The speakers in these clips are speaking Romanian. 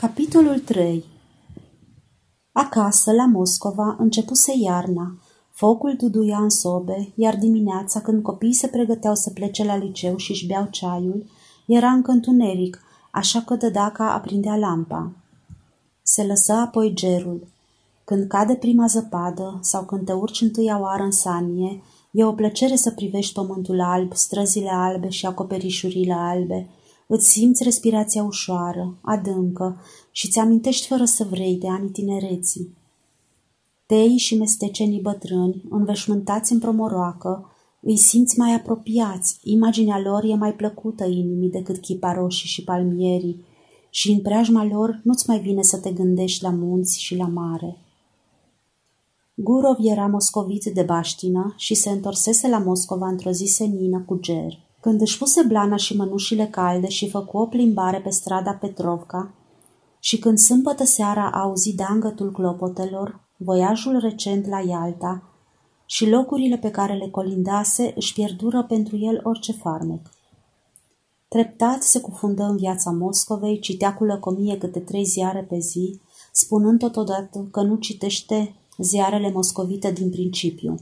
Capitolul 3 Acasă, la Moscova, începuse iarna. Focul duduia în sobe, iar dimineața, când copiii se pregăteau să plece la liceu și își beau ceaiul, era încă întuneric, așa că dădaca aprindea lampa. Se lăsă apoi gerul. Când cade prima zăpadă sau când te urci întâia oară în sanie, e o plăcere să privești pământul alb, străzile albe și acoperișurile albe, Îți simți respirația ușoară, adâncă și ți amintești fără să vrei de anii tinereții. Tei și mestecenii bătrâni, înveșmântați în promoroacă, îi simți mai apropiați, imaginea lor e mai plăcută inimii decât chiparoșii și palmierii și în preajma lor nu-ți mai vine să te gândești la munți și la mare. Gurov era moscovit de baștină și se întorsese la Moscova într-o zi senină cu ger. Când își puse blana și mănușile calde și făcu o plimbare pe strada Petrovca și când sâmbătă seara a auzit dangătul clopotelor, voiajul recent la Ialta și locurile pe care le colindase își pierdură pentru el orice farmec. Treptat se cufundă în viața Moscovei, citea cu lăcomie câte trei ziare pe zi, spunând totodată că nu citește ziarele moscovite din principiu.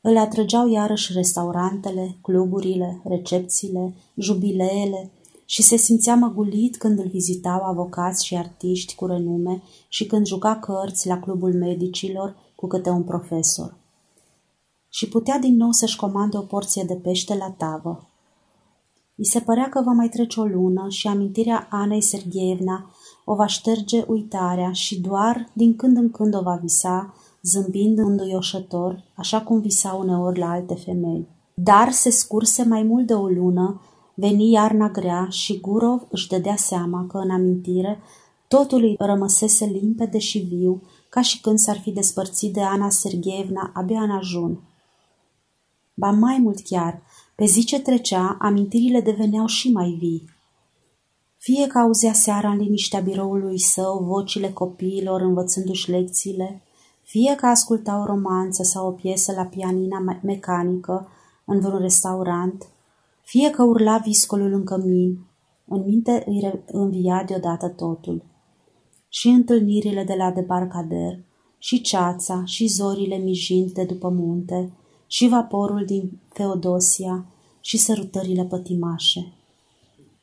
Îl atrăgeau iarăși restaurantele, cluburile, recepțiile, jubileele și se simțea măgulit când îl vizitau avocați și artiști cu renume și când juca cărți la clubul medicilor cu câte un profesor. Și putea din nou să-și comande o porție de pește la tavă. I se părea că va mai trece o lună și amintirea Anei Sergeevna o va șterge uitarea și doar din când în când o va visa zâmbind înduioșător, așa cum visa uneori la alte femei. Dar se scurse mai mult de o lună, veni iarna grea și Gurov își dădea seama că în amintire totul îi rămăsese limpede și viu, ca și când s-ar fi despărțit de Ana Sergeevna abia în ajun. Ba mai mult chiar, pe zi ce trecea, amintirile deveneau și mai vii. Fie că auzea seara în liniștea biroului său vocile copiilor învățându-și lecțiile, fie că asculta o romanță sau o piesă la pianina mecanică în vreun restaurant, fie că urla viscolul în cămin, în minte îi învia deodată totul. Și întâlnirile de la debarcader, și ceața, și zorile mijind de după munte, și vaporul din Feodosia, și sărutările pătimașe.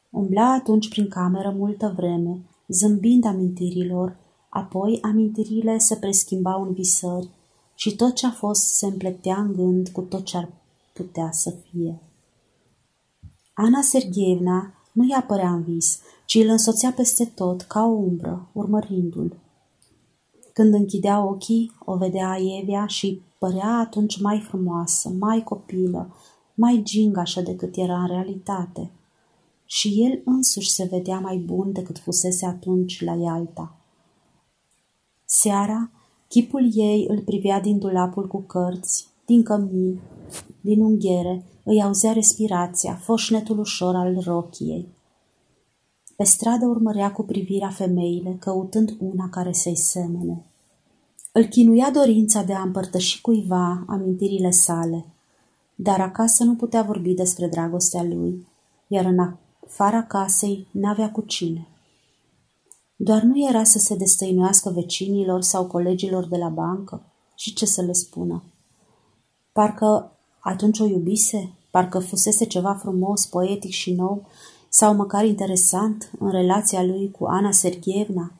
Umbla atunci prin cameră multă vreme, zâmbind amintirilor, Apoi amintirile se preschimbau în visări și tot ce a fost se împletea în gând cu tot ce ar putea să fie. Ana Sergeevna nu i apărea în vis, ci îl însoțea peste tot, ca o umbră, urmărindu-l. Când închidea ochii, o vedea Evia și părea atunci mai frumoasă, mai copilă, mai gingașă decât era în realitate. Și el însuși se vedea mai bun decât fusese atunci la Ialta. Seara, chipul ei îl privea din dulapul cu cărți, din cămin, din unghiere, îi auzea respirația, foșnetul ușor al rochiei. Pe stradă urmărea cu privirea femeile, căutând una care să-i semene. Îl chinuia dorința de a împărtăși cuiva amintirile sale, dar acasă nu putea vorbi despre dragostea lui, iar în afara casei n-avea cu cine. Doar nu era să se destăinuiască vecinilor sau colegilor de la bancă? Și ce să le spună? Parcă atunci o iubise? Parcă fusese ceva frumos, poetic și nou, sau măcar interesant în relația lui cu Ana Sergievna?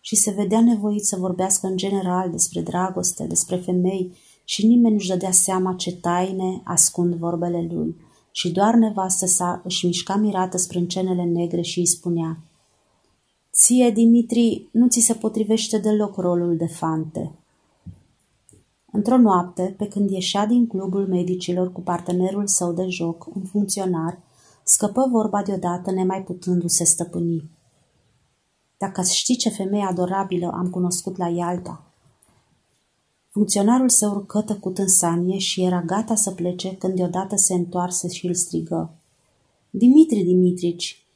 Și se vedea nevoit să vorbească în general despre dragoste, despre femei, și nimeni nu-și dădea seama ce taine ascund vorbele lui. Și doar nevastă sa își mișca mirată sprâncenele negre și îi spunea – Ție, Dimitri, nu ți se potrivește deloc rolul de fante. Într-o noapte, pe când ieșea din clubul medicilor cu partenerul său de joc, un funcționar, scăpă vorba deodată nemai putându-se stăpâni. Dacă ați ști ce femeie adorabilă am cunoscut la Ialta. Funcționarul se urcă tăcut în sanie și era gata să plece când deodată se întoarse și îl strigă. Dimitri Dimitrici!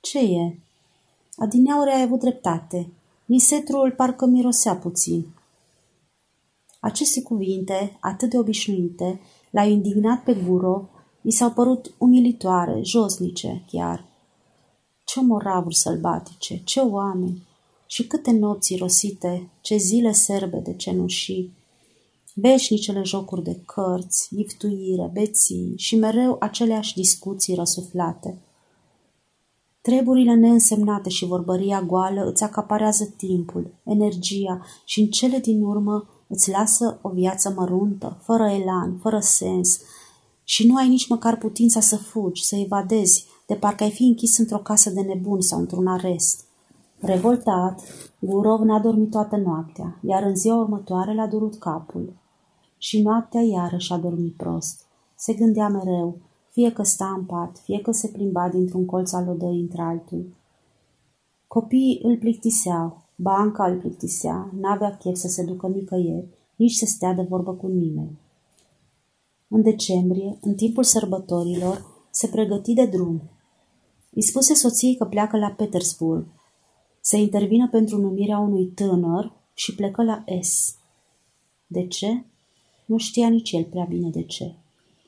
Ce e? Adineauri ai avut dreptate. Nisetrul parcă mirosea puțin. Aceste cuvinte, atât de obișnuite, l-au indignat pe Guro, i s-au părut umilitoare, josnice chiar. Ce moravuri sălbatice, ce oameni și câte nopți rosite, ce zile serbe de cenușii, veșnicele jocuri de cărți, giftuire, beții și mereu aceleași discuții răsuflate. Treburile neînsemnate și vorbăria goală îți acaparează timpul, energia și în cele din urmă îți lasă o viață măruntă, fără elan, fără sens și nu ai nici măcar putința să fugi, să evadezi, de parcă ai fi închis într-o casă de nebuni sau într-un arest. Revoltat, Gurov n-a dormit toată noaptea, iar în ziua următoare l-a durut capul. Și noaptea iarăși a dormit prost. Se gândea mereu, fie că sta în pat, fie că se plimba dintr-un colț al odăii într-altul. Copiii îl plictiseau, banca îl plictisea, n-avea chef să se ducă nicăieri, nici să stea de vorbă cu nimeni. În decembrie, în timpul sărbătorilor, se pregăti de drum. Îi spuse soției că pleacă la Petersburg, să intervină pentru numirea unui tânăr și plecă la S. De ce? Nu știa nici el prea bine de ce.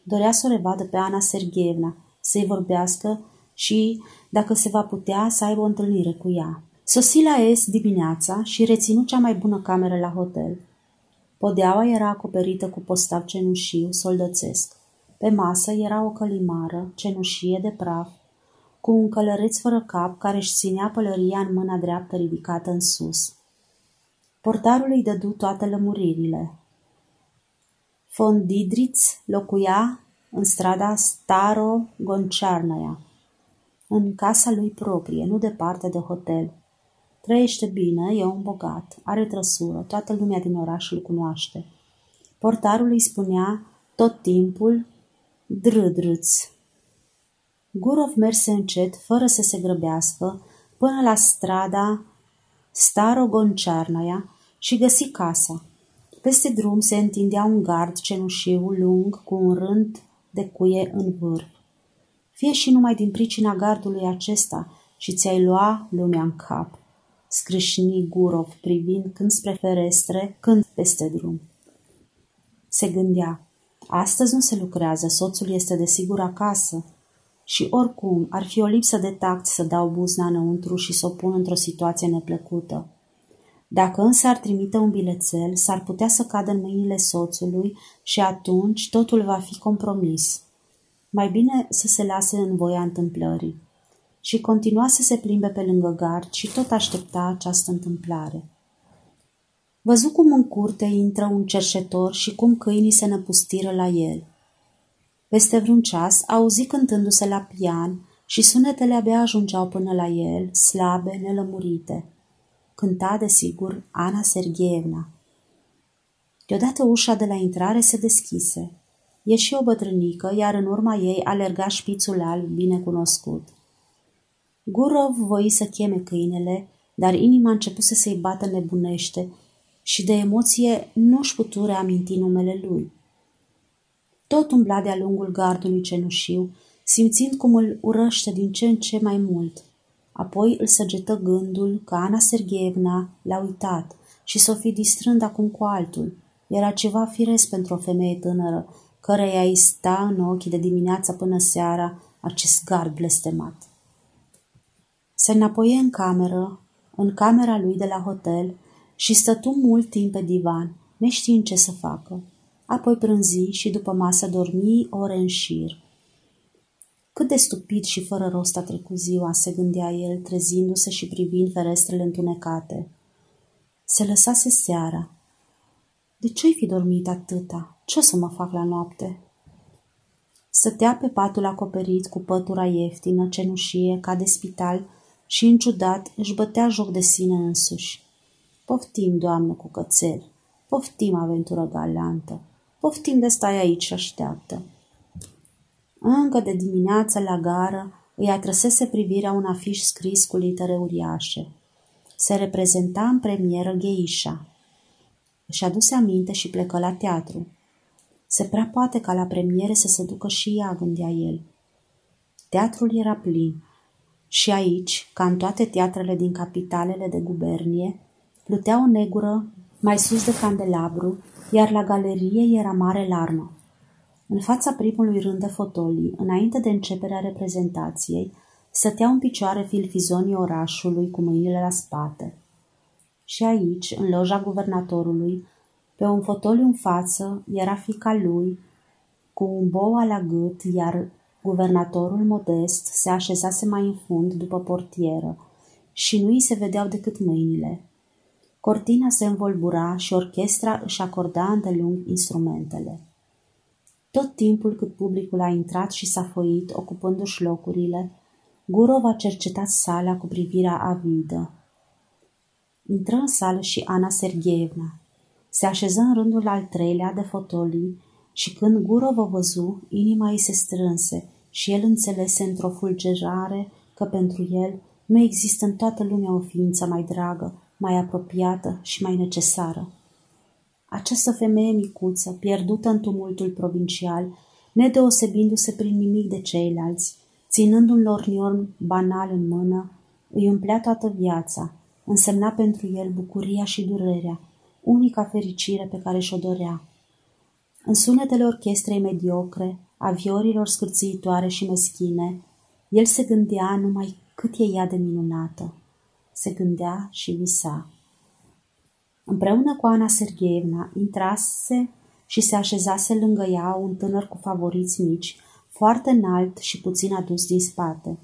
Dorea să o revadă pe Ana Sergeevna, să-i vorbească și, dacă se va putea, să aibă o întâlnire cu ea. Sosi la S dimineața și reținu cea mai bună cameră la hotel. Podeaua era acoperită cu postav cenușiu soldățesc. Pe masă era o călimară, cenușie de praf, cu un călăreț fără cap care își ținea pălăria în mâna dreaptă ridicată în sus. Portarul îi dădu toate lămuririle. Von Didritz locuia în strada Staro Gonciarnaia, în casa lui proprie, nu departe de hotel. Trăiește bine, e un bogat, are trăsură, toată lumea din oraș îl cunoaște. Portarul îi spunea tot timpul drâdrâț. Gurov merse încet, fără să se grăbească, până la strada Starogoncearnaia și găsi casa. Peste drum se întindea un gard cenușiu lung cu un rând de cuie în vârf. Fie și numai din pricina gardului acesta și ți-ai lua lumea în cap scrâșni Gurov privind când spre ferestre, când peste drum. Se gândea, astăzi nu se lucrează, soțul este desigur acasă și oricum ar fi o lipsă de tact să dau buzna înăuntru și să o pun într-o situație neplăcută. Dacă însă ar trimite un bilețel, s-ar putea să cadă în mâinile soțului și atunci totul va fi compromis. Mai bine să se lase în voia întâmplării și continua să se plimbe pe lângă gard și tot aștepta această întâmplare. Văzu cum în curte intră un cerșetor și cum câinii se năpustiră la el. Peste vreun ceas auzi cântându-se la pian și sunetele abia ajungeau până la el, slabe, nelămurite. Cânta, desigur, Ana Sergeevna. Deodată ușa de la intrare se deschise. Ieși o bătrânică, iar în urma ei alerga șpițul alb bine cunoscut. Gurov voi să cheme câinele, dar inima a început să se-i bată nebunește și de emoție nu-și putu reaminti numele lui. Tot umbla de-a lungul gardului cenușiu, simțind cum îl urăște din ce în ce mai mult. Apoi îl săgetă gândul că Ana Sergeevna l-a uitat și s-o fi distrând acum cu altul. Era ceva firesc pentru o femeie tânără, căreia îi sta în ochi de dimineața până seara acest gard blestemat. Se înapoie în cameră, în camera lui de la hotel și stătu mult timp pe divan, neștiind ce să facă. Apoi prânzi și după masă dormi ore în șir. Cât de stupid și fără rost a trecut ziua, se gândea el, trezindu-se și privind ferestrele întunecate. Se lăsase seara. De ce-ai fi dormit atâta? Ce o să mă fac la noapte? Stătea pe patul acoperit cu pătura ieftină, cenușie, ca de spital, și, în ciudat, își bătea joc de sine însuși. Poftim, doamnă, cu cățel, poftim, aventură galantă, poftim de stai aici și așteaptă. Încă de dimineață la gară îi atrăsese privirea un afiș scris cu litere uriașe. Se reprezenta în premieră Gheisha. Își aduse aminte și plecă la teatru. Se prea poate ca la premiere să se ducă și ea, gândea el. Teatrul era plin și aici, ca în toate teatrele din capitalele de gubernie, plutea o negură mai sus de candelabru, iar la galerie era mare larmă. În fața primului rând de fotolii, înainte de începerea reprezentației, Stăteau în picioare filfizonii orașului cu mâinile la spate. Și aici, în loja guvernatorului, pe un fotoliu în față, era fica lui, cu un bou la gât, iar guvernatorul modest se așezase mai în fund după portieră și nu îi se vedeau decât mâinile. Cortina se învolbura și orchestra își acorda îndelung instrumentele. Tot timpul cât publicul a intrat și s-a foit, ocupându-și locurile, Gurov a cercetat sala cu privirea avidă. Intră în sală și Ana Sergeevna. Se așeză în rândul al treilea de fotolii și când Gurov o văzu, inima ei se strânse și el înțelese într-o fulgerare că pentru el nu există în toată lumea o ființă mai dragă, mai apropiată și mai necesară. Această femeie micuță, pierdută în tumultul provincial, nedeosebindu-se prin nimic de ceilalți, ținând un lornion banal în mână, îi umplea toată viața, însemna pentru el bucuria și durerea, unica fericire pe care și-o dorea. În sunetele orchestrei mediocre, a viorilor scârțiitoare și meschine, el se gândea numai cât e ea de minunată. Se gândea și visa. Împreună cu Ana Sergeevna intrase și se așezase lângă ea un tânăr cu favoriți mici, foarte înalt și puțin adus din spate.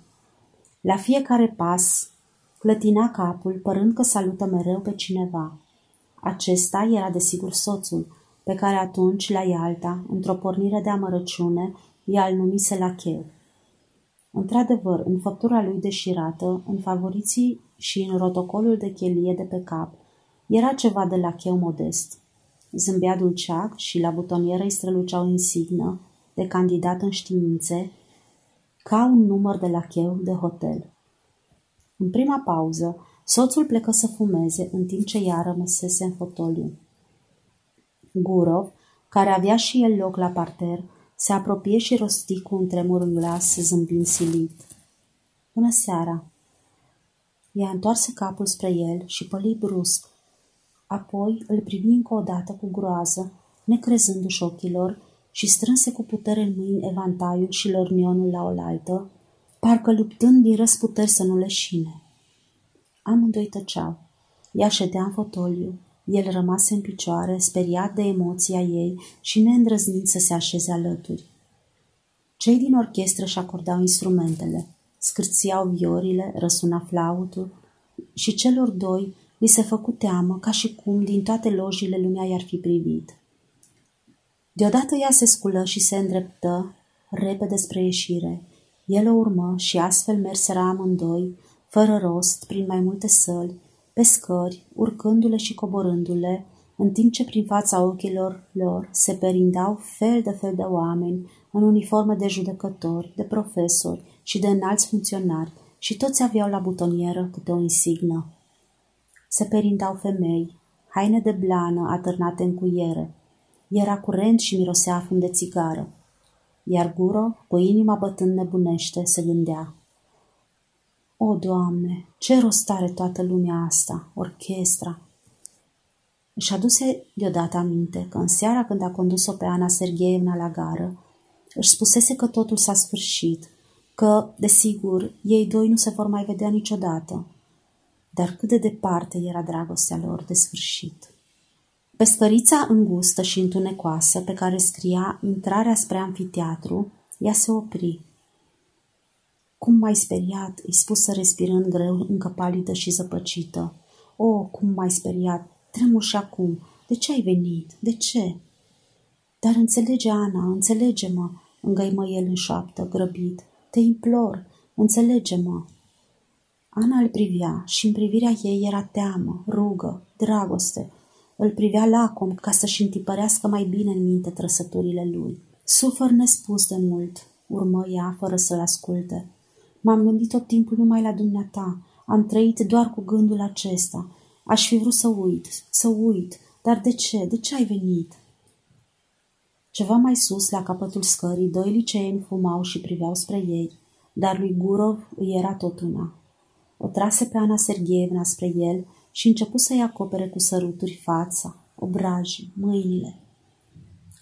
La fiecare pas clătina capul, părând că salută mereu pe cineva. Acesta era desigur soțul, pe care atunci, la Ialta, într-o pornire de amărăciune, i-a numise la cheu. Într-adevăr, în făptura lui deșirată, în favoriții și în rotocolul de chelie de pe cap, era ceva de la cheu modest. Zâmbea dulceac și la butonieră îi străluceau insignă de candidat în științe, ca un număr de la cheu de hotel. În prima pauză, soțul plecă să fumeze, în timp ce ea rămăsese în fotoliu. Gurov, care avea și el loc la parter, se apropie și rosti cu un tremur în glas, zâmbind silit. Bună seara! Ea întoarse capul spre el și păli brusc. Apoi îl privi încă o dată cu groază, necrezându-și ochilor, și strânse cu putere în mâini evantaiul și lornionul la oaltă, parcă luptând din răsputeri să nu leșine. Amândoi tăceau. Ea ședea în fotoliu, el rămase în picioare, speriat de emoția ei și neîndrăznind să se așeze alături. Cei din orchestră și acordau instrumentele, scârțiau viorile, răsuna flautul și celor doi li se făcu teamă ca și cum din toate lojile lumea i-ar fi privit. Deodată ea se sculă și se îndreptă repede spre ieșire. El o urmă și astfel merseră amândoi, fără rost, prin mai multe săli, pe scări, urcându-le și coborându-le, în timp ce prin fața ochilor lor se perindau fel de fel de oameni în uniforme de judecători, de profesori și de înalți funcționari și toți aveau la butonieră câte o insignă. Se perindau femei, haine de blană atârnate în cuiere. Era curent și mirosea fund de țigară. Iar Guro, cu inima bătând nebunește, se gândea. O, Doamne, ce rost are toată lumea asta, orchestra! Își aduse deodată aminte că în seara când a condus-o pe Ana Sergeevna la gară, își spusese că totul s-a sfârșit, că, desigur, ei doi nu se vor mai vedea niciodată. Dar cât de departe era dragostea lor de sfârșit. Pe scărița îngustă și întunecoasă pe care scria intrarea spre anfiteatru, ea se opri cum m-ai speriat, îi spusă respirând greu, încă palidă și zăpăcită. O, cum m-ai speriat, tremur și acum. De ce ai venit? De ce? Dar înțelege, Ana, înțelege-mă, îngăimă el în șoaptă, grăbit. Te implor, înțelege-mă. Ana îl privea și în privirea ei era teamă, rugă, dragoste. Îl privea lacom ca să-și întipărească mai bine în minte trăsăturile lui. Sufăr nespus de mult, urmă ea fără să-l asculte. M-am gândit tot timpul numai la dumneata. Am trăit doar cu gândul acesta. Aș fi vrut să uit, să uit. Dar de ce? De ce ai venit? Ceva mai sus, la capătul scării, doi liceeni fumau și priveau spre ei, dar lui Gurov îi era tot una. O trase pe Ana Sergeevna spre el și început să-i acopere cu săruturi fața, obrajii, mâinile.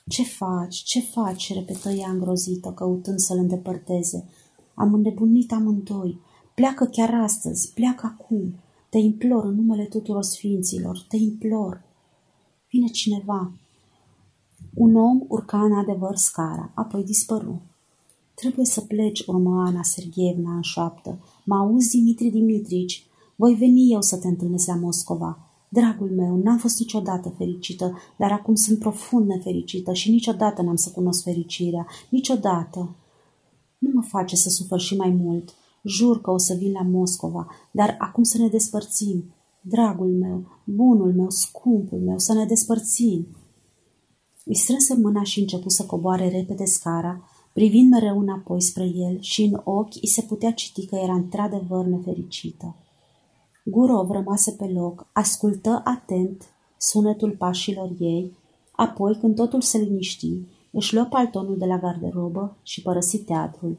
Ce faci? Ce faci?" repetă ea îngrozită, căutând să-l îndepărteze. Am înnebunit amândoi. Pleacă chiar astăzi, pleacă acum. Te implor în numele tuturor sfinților, te implor. Vine cineva. Un om urca în adevăr scara, apoi dispăru. Trebuie să pleci, urmă Ana Sergeevna în șoaptă. Mă auzi, Dimitri Dimitrici? Voi veni eu să te întâlnesc la Moscova. Dragul meu, n-am fost niciodată fericită, dar acum sunt profund nefericită și niciodată n-am să cunosc fericirea. Niciodată. Nu mă face să sufăr și mai mult. Jur că o să vin la Moscova, dar acum să ne despărțim. Dragul meu, bunul meu, scumpul meu, să ne despărțim. Îi strânse mâna și începu să coboare repede scara, privind mereu înapoi spre el și în ochi îi se putea citi că era într-adevăr nefericită. Gurov rămase pe loc, ascultă atent sunetul pașilor ei, apoi, când totul se liniști, își luă paltonul de la garderobă și părăsi teatrul.